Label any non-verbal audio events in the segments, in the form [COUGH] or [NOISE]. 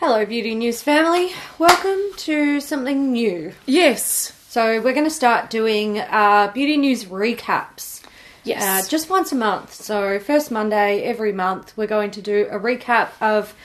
Hello, Beauty News family. Welcome to something new. Yes. So, we're going to start doing uh, Beauty News recaps. Yes. Uh, just once a month. So, first Monday every month, we're going to do a recap of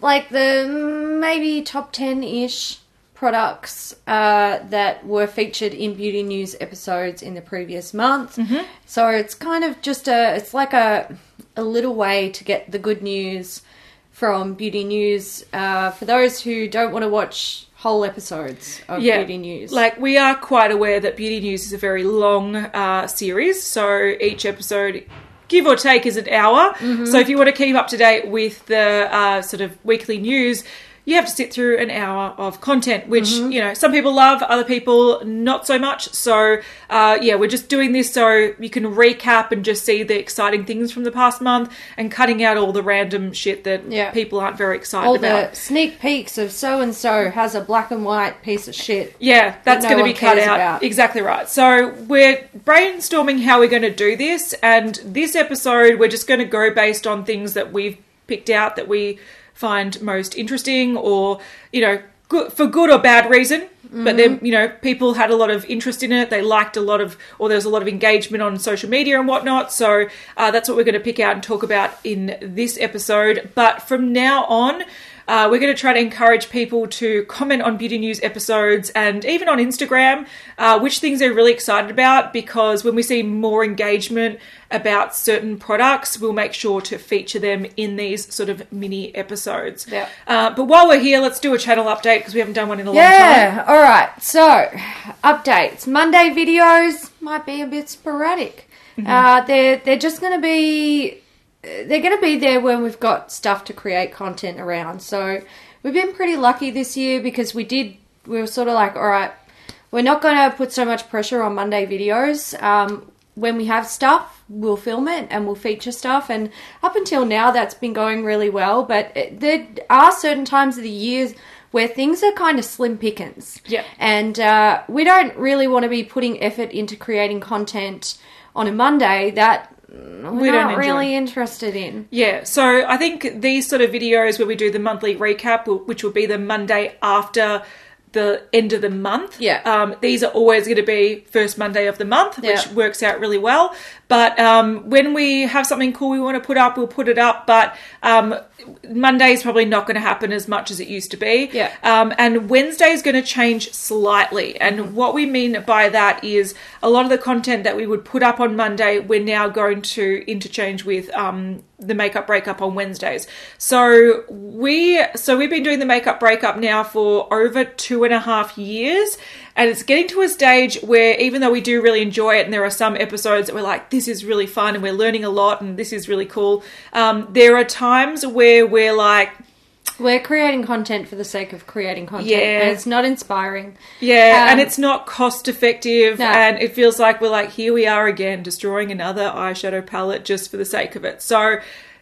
like the maybe top 10 ish products uh, that were featured in Beauty News episodes in the previous month. Mm-hmm. So, it's kind of just a, it's like a, a little way to get the good news from Beauty News uh, for those who don't want to watch whole episodes of yeah. Beauty News. Like, we are quite aware that Beauty News is a very long uh, series, so each episode, give or take, is an hour. So if you want to keep up to date with the uh, sort of weekly news, you have to sit through an hour of content, which, you know, some people love, other people not so much. So, uh, yeah, we're just doing this so you can recap and just see the exciting things from the past month and cutting out all the random shit that Yeah. people aren't very excited about. all about. the sneak peeks of so and so has a black and white piece of shit. Yeah, that's no going to be cut out. about. Exactly right. So we're brainstorming how we're going to do this, and this episode we're just going to go based on things that we've picked out that we find most interesting, or you know, good for good or bad reason. But then Mm-hmm. you know, people had a lot of interest in it. They liked a lot of, or there was a lot of engagement on social media and whatnot. So uh, that's what we're going to pick out and talk about in this episode. But from now on. Uh, we're going to try to encourage people to comment on Beauty News episodes and even on Instagram uh, which things they're really excited about because when we see more engagement about certain products, we'll make sure to feature them in these sort of mini episodes. Yeah. Uh, but while we're here, let's do a channel update because we haven't done one in a long time. Yeah, all right. So, updates. Monday videos might be a bit sporadic. Mm-hmm. Uh, they're they're just going to be they're going to be there when we've got stuff to create content around. So, we've been pretty lucky this year because we did we were sort of like, all right, we're not going to put so much pressure on Monday videos. Um, when we have stuff, we'll film it and we'll feature stuff. And up until now, that's been going really well. But it, there are certain times of the years where things are kind of slim pickings. Yeah. And uh, we don't really want to be putting effort into creating content on a Monday that we're We not really interested in. Yeah, so I think these sort of videos where we do the monthly recap, which will be the Monday after the end of the month. Yeah. Um, these are always going to be first Monday of the month, which works out really well. But um, when we have something cool we want to put up, we'll put it up. But um, Monday is probably not going to happen as much as it used to be. Yeah. Um, and Wednesday is going to change slightly. And what we mean by that is a lot of the content that we would put up on Monday, we're now going to interchange with um, the makeup breakup on Wednesdays. So we so we've been doing the makeup breakup now for over two and a half years. And it's getting to a stage where even though we do really enjoy it, and there are some episodes that we're like, this is really fun and we're learning a lot and this is really cool. Um, there are times where we're like, We're creating content for the sake of creating content. Yeah. And it's not inspiring. Yeah, Um, and it's not cost effective, No. and it feels like we're like, here we are again, destroying another eyeshadow palette just for the sake of it. So,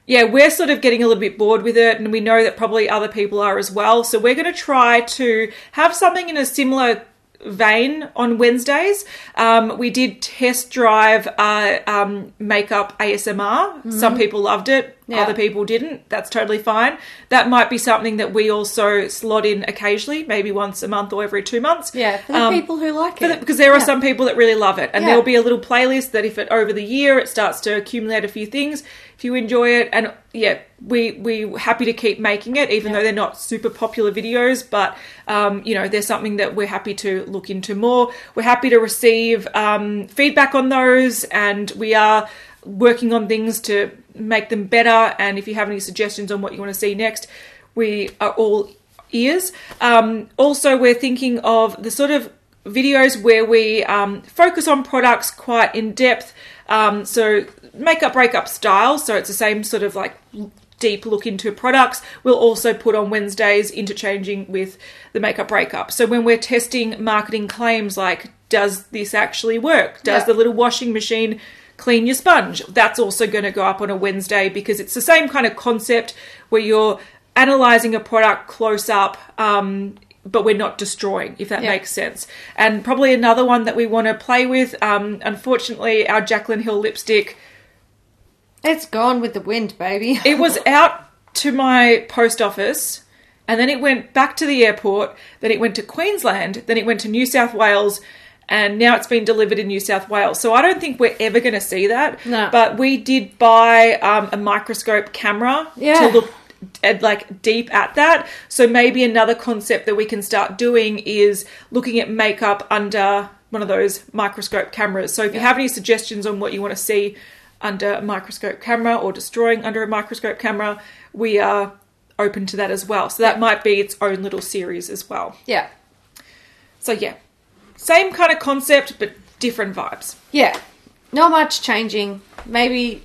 yeah, we're sort of getting a little bit bored with it, and we know that probably other people are as well. So, we're going to try to have something in a similar vein on Wednesdays. Um, we did test drive uh, um, makeup ASMR. Some people loved it, Mm-hmm. Yeah. other people didn't. That's totally fine. That might be something that we also slot in occasionally, maybe once a month or every two months. Yeah, for the Um, people who like it. the- because there are Yeah. some people that really love it, and Yeah. there'll be a little playlist that if it over the year it starts to accumulate a few things, if you enjoy it, and yeah, we we happy to keep making it, even though they're not super popular videos, but um, you know, there's something that we're happy to look into more. We're happy to receive um, feedback on those, and we are working on things to make them better. And if you have any suggestions on what you want to see next, we are all ears. Um, also, we're thinking of the sort of videos where we um, focus on products quite in depth. Um, so, makeup breakup style. So, it's the same sort of like deep look into products. We'll also put on Wednesdays interchanging with the makeup breakup. So, when we're testing marketing claims like, does this actually work? Does Yeah. the little washing machine clean your sponge. That's also going to go up on a Wednesday because it's the same kind of concept where you're analyzing a product close up. Um, but we're not destroying, if that Yeah. makes sense. And probably another one that we want to play with. Um, unfortunately, our Jaclyn Hill lipstick It's gone with the wind, baby. it was [LAUGHS] out to my post office and then it went back to the airport, then it went to Queensland, then it went to New South Wales, and now it's been delivered in New South Wales. So I don't think we're ever going to see that. No. But we did buy um, a microscope camera Yeah. to look at, like deep at that. So maybe another concept that we can start doing is looking at makeup under one of those microscope cameras. So if you have any suggestions on what you want to see under a microscope camera or destroying under a microscope camera, we are open to that as well. So that might be its own little series as well. Yeah. So yeah, same kind of concept but different vibes. Yeah. Not much changing. Maybe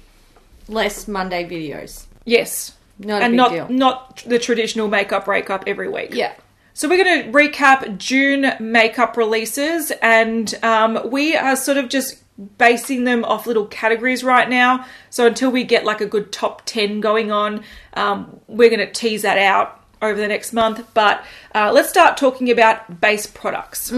less Monday videos. Yes. Not a and big not deal. not the traditional makeup breakup every week. Yeah. So we're going to recap June makeup releases, and um, we are sort of just basing them off little categories right now. So until we get like a good top ten going on, um, we're going to tease that out over the next month. But uh, let's start talking about base products.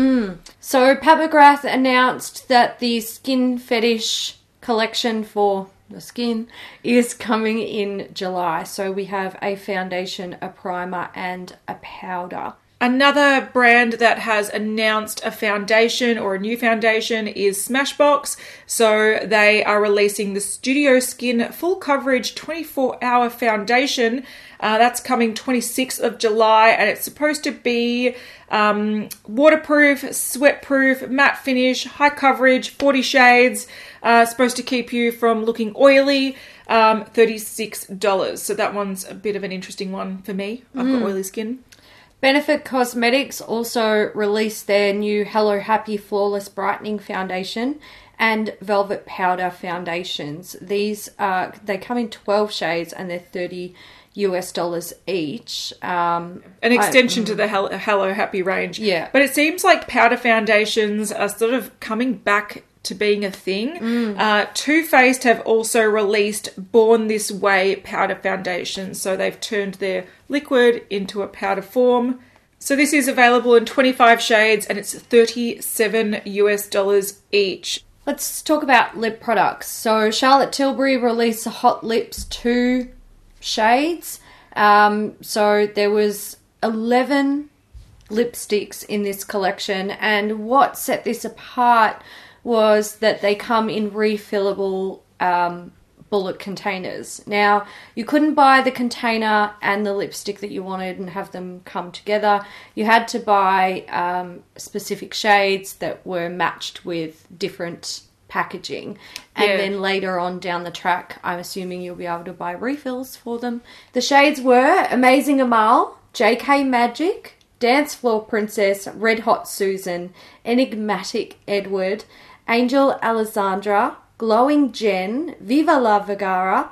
So Pat McGrath announced that the skin fetish collection for the skin is coming in July. So we have a foundation, a primer, and a powder. Another brand that has announced a foundation or a new foundation is Smashbox. So they are releasing the Studio Skin Full Coverage 24 Hour Foundation. Uh, that's coming 26th of July, and it's supposed to be um, waterproof, sweatproof, matte finish, high coverage, 40 shades. Uh, supposed to keep you from looking oily. Um, $36. So that one's a bit of an interesting one for me. I've got oily skin. Benefit Cosmetics also released their new Hello Happy Flawless Brightening Foundation and Velvet Powder foundations. These are they come in 12 shades and they're 30 US dollars each. Um, an I- extension to the Hello Happy range. Yeah. But it seems like powder foundations are sort of coming back to being a thing. Mm. Uh, Too Faced have also released Born This Way powder foundation. So they've turned their liquid into a powder form. So this is available in 25 shades and it's 37 US dollars each. Let's talk about lip products. So Charlotte Tilbury released Hot Lips 2 shades. Um, so there was 11 lipsticks in this collection and what set this apart was that they come in refillable um, bullet containers. Now, you couldn't buy the container and the lipstick that you wanted and have them come together. You had to buy um, specific shades that were matched with different packaging. And Yeah. then later on down the track, I'm assuming you'll be able to buy refills for them. The shades were Amazing Amal, JK Magic, Dance Floor Princess, Red Hot Susan, Enigmatic Edward, Angel Alessandra, Glowing Jen, Viva La Vergara,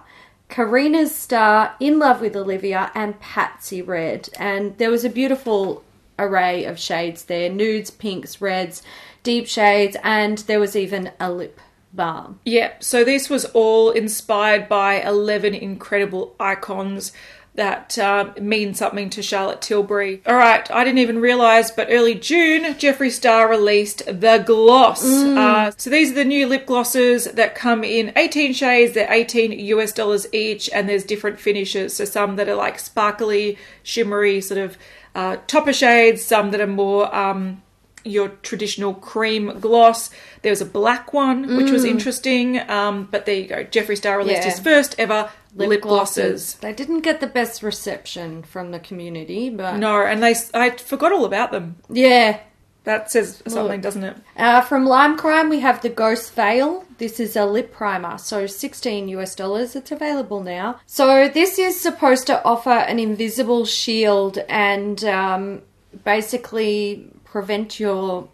Karina's Star, In Love with Olivia, and Patsy Red. And there was a beautiful array of shades there nudes, pinks, reds, deep shades, and there was even a lip balm. Yeah, so this was all inspired by 11 incredible icons that uh, mean something to Charlotte Tilbury. All right, I didn't even realize, but early June, Jeffree Star released The Gloss. Uh, so these are the new lip glosses that come in 18 shades. They're 18 US dollars each, and there's different finishes. So some that are like sparkly, shimmery, sort of uh, topper shades, some that are more. Um, your traditional cream gloss. There was a black one, which was interesting. Um, but there you go. Jeffree Star released Yeah. his first ever lip, glosses. They didn't get the best reception from the community, but No, and they I forgot all about them. yeah. That says something, doesn't it? Uh, from Lime Crime, we have the Ghost Veil. This is a lip primer, so 16 US dollars. It's available now. So, this is supposed to offer an invisible shield and um, basically prevent your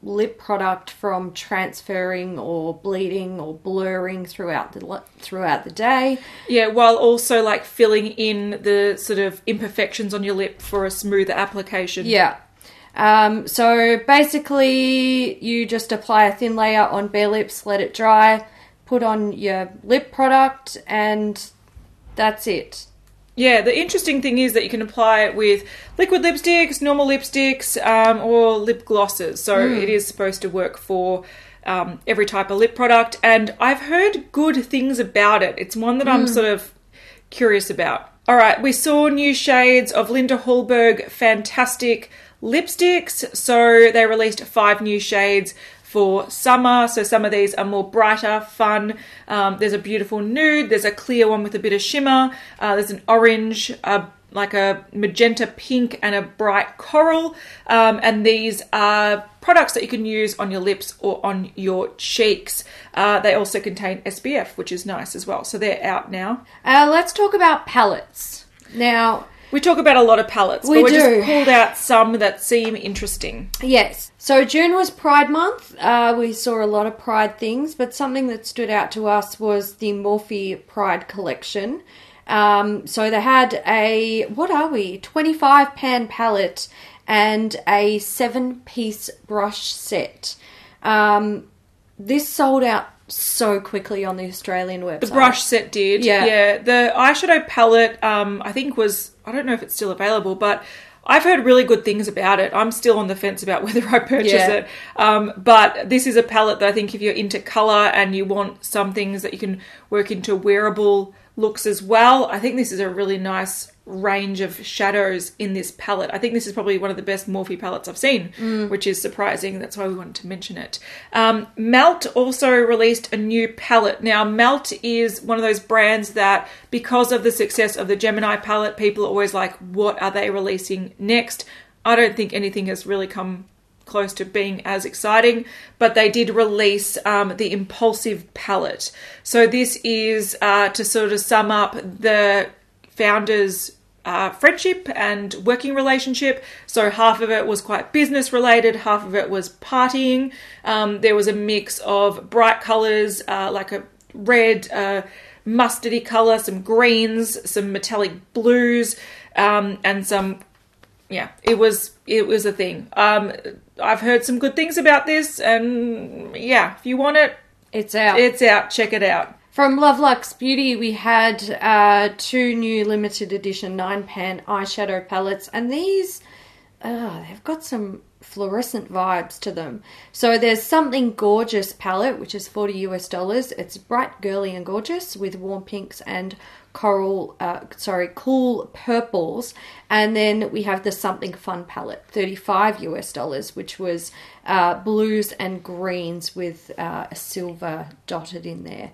lip product from transferring or bleeding or blurring throughout the throughout the day. Yeah, while also like filling in the sort of imperfections on your lip for a smoother application. Yeah. Um, so basically, you just apply a thin layer on bare lips, let it dry, put on your lip product, and that's it. Yeah, the interesting thing is that you can apply it with liquid lipsticks, normal lipsticks, um, or lip glosses. So it is supposed to work for um, every type of lip product. And I've heard good things about it. It's one that I'm sort of curious about. All right, we saw new shades of Linda Hallberg Fantastick lipsticks. So they released five new shades for summer. So some of these are more brighter, fun. Um, there's a beautiful nude. There's a clear one with a bit of shimmer. Uh, there's an orange, like a magenta pink and a bright coral. Um, and these are products that you can use on your lips or on your cheeks. Uh, they also contain SPF, which is nice as well. So they're out now. Uh, let's talk about palettes. Now, We talk about a lot of palettes, We but we do. just pulled out some that seem interesting. Yes. So June was Pride Month. Uh, we saw a lot of Pride things, but something that stood out to us was the Morphe Pride collection. Um, so they had a what are we? Twenty five pan palette and a seven piece brush set. Um, this sold out so quickly on the Australian website. The brush set did. Yeah. Yeah. The eyeshadow palette, um, I think was, I don't know if it's still available, but I've heard really good things about it. I'm still on the fence about [LAUGHS] whether I purchase Yeah. it. Um, but this is a palette that I think if you're into color and you want some things that you can work into wearable looks as well, I think this is a really nice range of shadows in this palette. I think this is probably one of the best Morphe palettes I've seen, which is surprising. That's why we wanted to mention it. Um, Melt also released a new palette. Now, Melt is one of those brands that, because of the success of the Gemini palette, people are always like, what are they releasing next? I don't think anything has really come close to being as exciting, but they did release um, the Impulsive palette. So, this is uh, to sort of sum up the founders' uh, friendship and working relationship. So half of it was quite business related, half of it was partying. Um, there was a mix of bright colors, uh, like a red, uh, mustardy color, some greens, some metallic blues, um, and some. Yeah, it was it was a thing. Um, I've heard some good things about this, and yeah, if you want it, It's out. it's out. Check it out. From Love Luxe Beauty, we had uh, two new limited edition nine pan eyeshadow palettes, and these, uh, they've got some fluorescent vibes to them. So there's something gorgeous palette, which is 40 US dollars. It's bright, girly, and gorgeous with warm pinks and coral, uh, sorry, cool purples. And then we have the something fun palette, 35 US dollars, which was uh, blues and greens with uh, a silver dotted in there.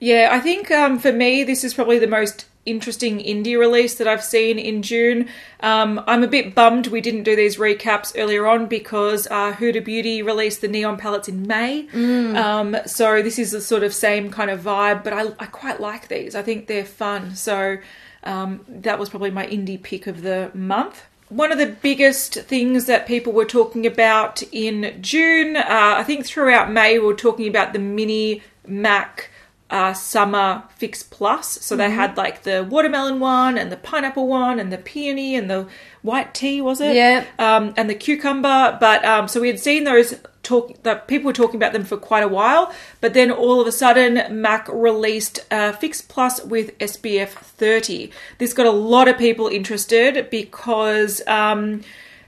Yeah, I think um, for me, this is probably the most interesting indie release that I've seen in June. Um, I'm a bit bummed we didn't do these recaps earlier on because uh, Huda Beauty released the neon palettes in May. Um, so this is the sort of same kind of vibe, but I, I quite like these. I think they're fun. So um, that was probably my indie pick of the month. One of the biggest things that people were talking about in June, uh, I think throughout May, we were talking about the mini MAC uh, summer fix plus. So they had like the watermelon one and the pineapple one and the peony and the white tea, was it? Yeah. Um, and the cucumber. But um, so we had seen those talk that people were talking about them for quite a while. But then all of a sudden, MAC released uh, Fix Plus with SPF 30. This got a lot of people interested because. Um,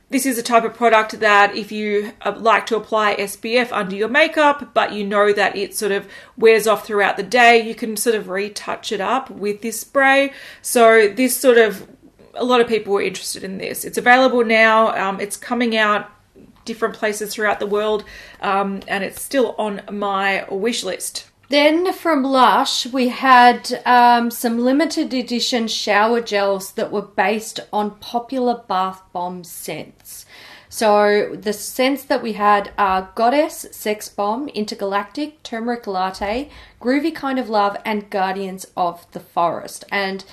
this is a type of product that if you uh, like to apply SPF under your makeup, but you know that it sort of wears off throughout the day, you can sort of retouch it up with this spray. So this sort of a lot of people were interested in this. It's available now. Um, it's coming out different places throughout the world, um, and it's still on my wish list. Then from Lush, we had um, some limited edition shower gels that were based on popular bath bomb scents. So the scents that we had are Goddess, Sex Bomb, Intergalactic, Turmeric Latte, Groovy Kind of Love, and Guardians of the Forest. And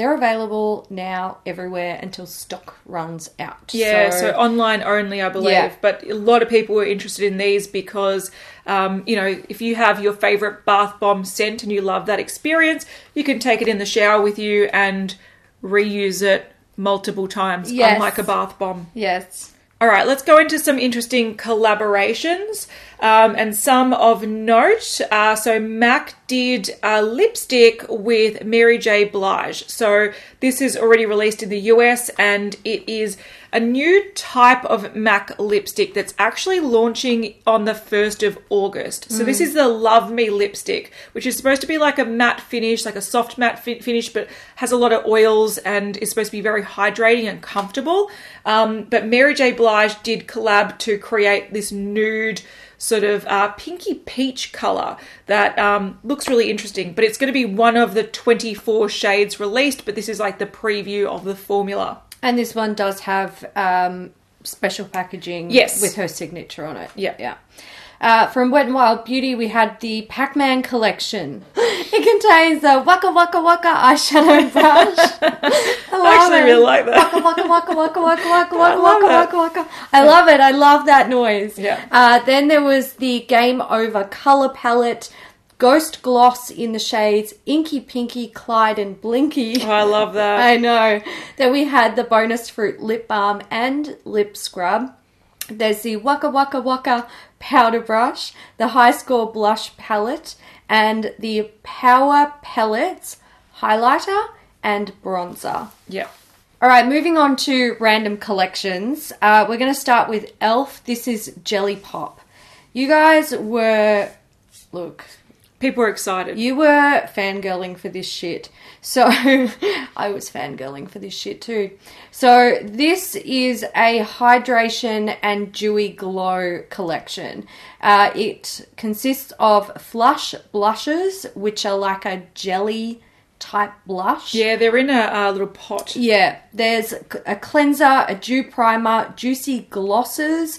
they're available now everywhere until stock runs out. Yeah, so, online only, I believe. Yeah. But a lot of people were interested in these because, um, you know, if you have your favorite bath bomb scent and you love that experience, you can take it in the shower with you and reuse it multiple times, Yes. unlike a bath bomb. yes. All right, let's go into some interesting collaborations um, and some of note. Uh, so, MAC did a lipstick with Mary J. Blige. So, this is already released in the US and it is a new type of MAC lipstick that's actually launching on the 1st of August. So, this is the Love Me lipstick, which is supposed to be like a matte finish, like a soft matte fi- finish, but has a lot of oils and is supposed to be very hydrating and comfortable. Um, but Mary J. Blige did collab to create this nude sort of uh, pinky peach color that um, looks really interesting. But it's going to be one of the 24 shades released, but this is like the preview of the formula. And this one does have um, special packaging Yes. with her signature on it. Yeah. Yeah. Uh, from Wet n Wild Beauty, we had the Pac Man collection. [LAUGHS] It contains a Waka Waka Waka eyeshadow brush. [LAUGHS] I, actually it. really like that. Waka Waka Waka Waka Waka Waka [LAUGHS] I Waka love Waka. Waka Waka. I love it. I love that noise. Yeah. Uh, then there was the Game Over color palette. Ghost gloss in the shades Inky Pinky, Clyde, and Blinky. Oh, I love that. I know. Then we had the bonus fruit lip balm and lip scrub. There's the Waka Waka Waka powder brush, the high score blush palette, and the Power Pellets highlighter and bronzer. yeah. All right, moving on to random collections. Uh, we're going to start with Elf. This is Jelly Pop. You guys were, look, People are excited. you were fangirling for this shit. So [LAUGHS] I was fangirling for this shit too. So this is a hydration and dewy glow collection. Uh, it consists of flush blushes, which are like a jelly type blush. yeah, they're in a, uh little pot. Yeah, there's a cleanser, a dew primer, juicy glosses,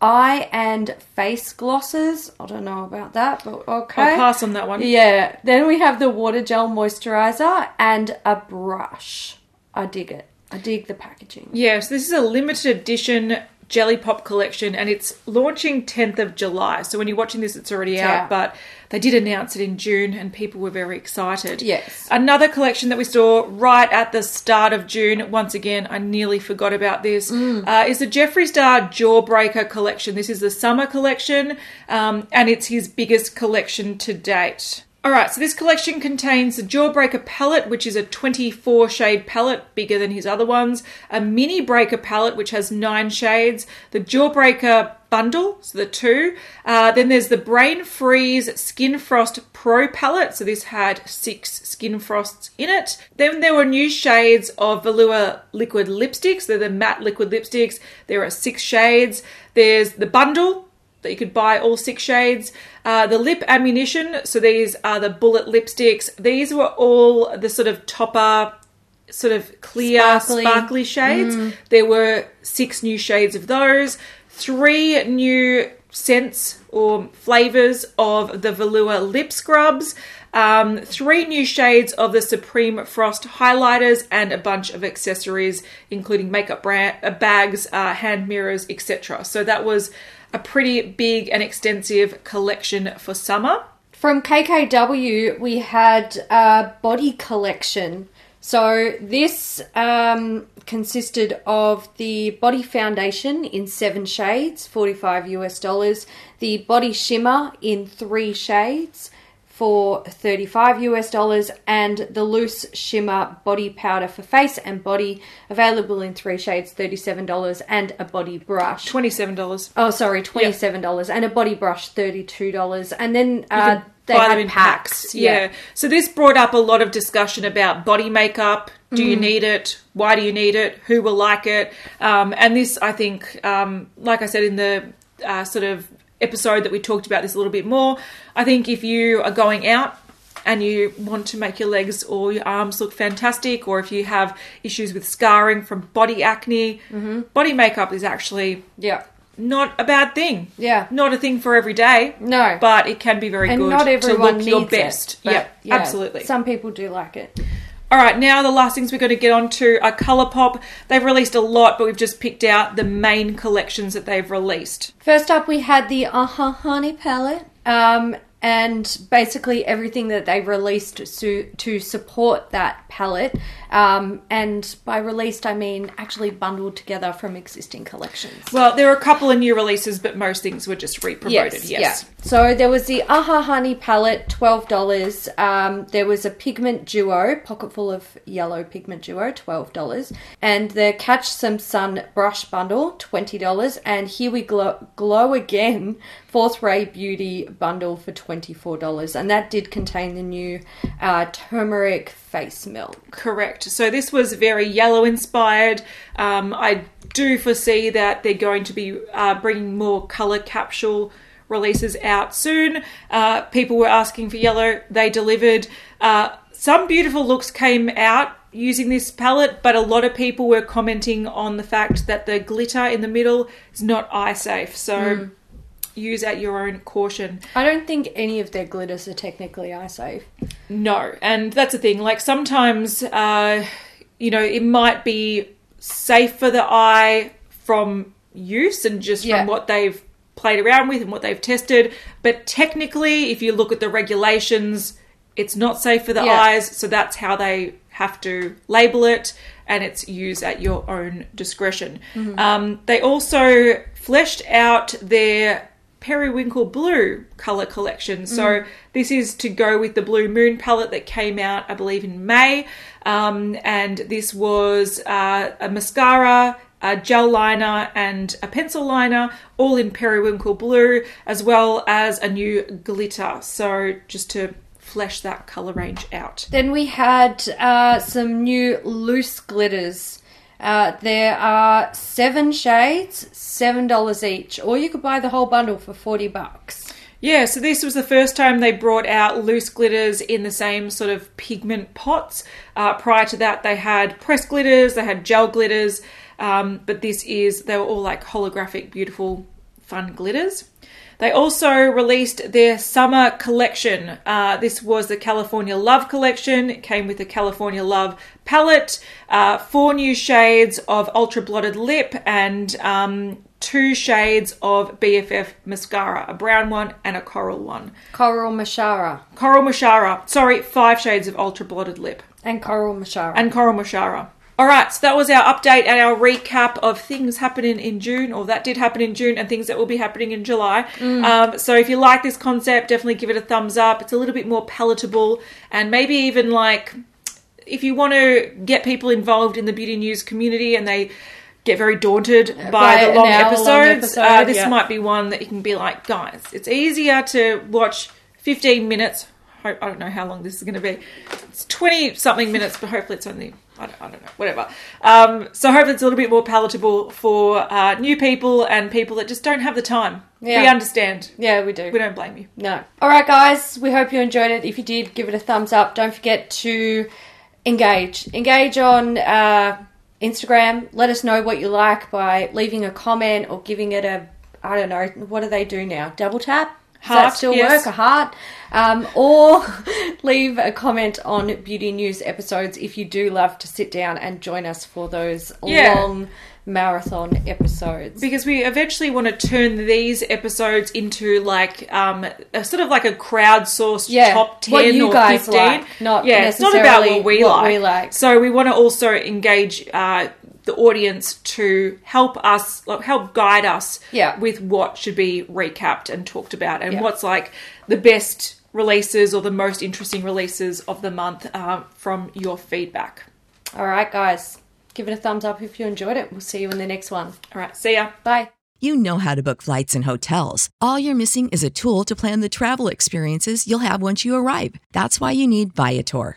eye and face glosses. I don't know about that, but okay. I'll pass on that one. Yeah, then we have the water gel moisturizer and a brush. I dig it. I dig the packaging. Yes, this is a limited edition Jelly Pop collection and it's launching 10th of July. So when you're watching this, it's already out, out. but they did announce it in June and people were very excited. Yes. Another collection that we saw right at the start of June, once again, I nearly forgot about this, uh, is the Jeffree Star Jawbreaker collection. This is the summer collection um, and it's his biggest collection to date. All right, so this collection contains the Jawbreaker palette, which is a 24 shade palette, bigger than his other ones, a mini breaker palette, which has nine shades, the Jawbreaker bundle, so the two. Uh, then there's the Brain Freeze Skin Frost Pro palette, so this had six skin frosts in it. Then there were new shades of Velour liquid lipsticks, they're the matte liquid lipsticks. There are six shades. There's the bundle, that you could buy all six shades. Uh, the lip ammunition, so these are the bullet lipsticks. These were all the sort of topper, sort of clear, Sparkly. sparkly, shades. There were six new shades of those, three new scents or flavors of the Velour lip scrubs. Um, three new shades of the Supreme Frost highlighters and a bunch of accessories, including makeup brand, uh, bags, uh, hand mirrors, etc. So that was a pretty big and extensive collection for summer. From KKW, we had a body collection. So this um, consisted of the body foundation in seven shades, 45 US dollars, the body shimmer in three shades for 35 US dollars, and the loose shimmer body powder for face and body available in three shades, $37, and a body brush. Twenty-seven dollars. Oh, sorry, twenty-seven dollars, and a body brush, thirty-two dollars, and then uh, they buy had them in packs. Yeah. So this brought up a lot of discussion about body makeup. Do Mm. you need it? Why do you need it? Who will like it? Um, and this, I think, um, like I said in the uh, sort of episode that we talked about this a little bit more, I think if you are going out and you want to make your legs or your arms look fantastic, or if you have issues with scarring from body acne, Mm-hmm. body makeup is actually yeah, not a bad thing. yeah. Not a thing for every day. No, But it can be very and good not everyone to look needs your best. it. yeah, absolutely. Some people do like it. All right, now the last things we're going to get on to are Colourpop. They've released a lot, but we've just picked out the main collections that they've released. First up, we had the Uh-huh Honey palette. Um, and basically everything that they released to, to support that palette. Um, and by released, I mean actually bundled together from existing collections. Well, there are a couple of new releases, but most things were just re-promoted. Yes. Yeah. So there was the Uh-huh Honey palette, twelve dollars. Um, there was a pigment duo, pocket full of yellow pigment duo, twelve dollars, and the Catch Some Sun brush bundle, twenty dollars. And here we glow, glow again, fourth ray beauty bundle for twenty four dollars, and that did contain the new uh, turmeric face milk. Correct. So this was very yellow inspired. Um, I do foresee that they're going to be uh, bringing more color capsule releases out soon. Uh, people were asking for yellow, they delivered. Uh, some beautiful looks came out using this palette, but a lot of people were commenting on the fact that the glitter in the middle is not eye safe. So use at your own caution. I don't think any of their glitters are technically eye safe. No, and that's the thing. Like sometimes, uh, you know, it might be safe for the eye from use and just Yeah. from what they've played around with and what they've tested. But technically, if you look at the regulations, it's not safe for the Yeah. eyes. So that's how they have to label it, and it's used at your own discretion. Mm-hmm. Um, they also fleshed out their periwinkle blue color collection. So Mm. this is to go with the Blue Moon palette that came out, I believe, in May. Um, and this was uh, a mascara, a gel liner, and a pencil liner, all in periwinkle blue, as well as a new glitter. So just to flesh that color range out. Then we had uh, some new loose glitters. Uh, there are seven shades, seven dollars each, or you could buy the whole bundle for forty bucks. Yeah, so this was the first time they brought out loose glitters in the same sort of pigment pots. Uh, prior to that, they had press glitters, they had gel glitters, um, but this is, they were all like holographic, beautiful, fun glitters. They also released their summer collection. Uh, this was the California Love collection. It came with the California Love palette, uh, four new shades of Ultra Blotted Lip, and um, two shades of BFF mascara a brown one and a coral one. Coral Mashara Coral Mashara. Sorry, five shades of Ultra Blotted Lip and Coral Mashara. and Coral Mashara. All right, so that was our update and our recap of things happening in June, or that did happen in June, and things that will be happening in July. Um, so if you like this concept, definitely give it a thumbs up. It's a little bit more palatable, and maybe even like if you want to get people involved in the beauty news community and they get very daunted by by the long episodes, uh, this yeah. might be one that you can be like, guys, it's easier to watch 15 minutes. Ho- I don't know how long this is going to be. It's 20 something minutes, but hopefully it's only, I don't, I don't know, whatever. Um, so hopefully it's a little bit more palatable for uh, new people and people that just don't have the time. We understand. yeah, we do. We don't blame you. No. All right, guys. We hope you enjoyed it. If you did, give it a thumbs up. Don't forget to engage. Engage on uh, Instagram. Let us know what you like by leaving a comment or giving it a. I don't know. What do they do now? Double tap. Does that Heart, still yes. work? A heart, um, or [LAUGHS] leave a comment on Beauty News episodes if you do love to sit down and join us for those Yeah. long marathon episodes. because we eventually want to turn these episodes into like um a sort of like a crowdsourced Yeah, top 10 what you or guys 15 like, not yeah it's not about what we, what like. we like. so we want to also engage uh the audience to help us like help guide us Yeah. with what should be recapped and talked about and Yeah. what's like the best releases or the most interesting releases of the month uh, from your feedback All right, guys. Give it a thumbs up if you enjoyed it. We'll see you in the next one. all right see ya Bye. You know how to book flights and hotels. All you're missing is a tool to plan the travel experiences you'll have once you arrive. That's why you need Viator.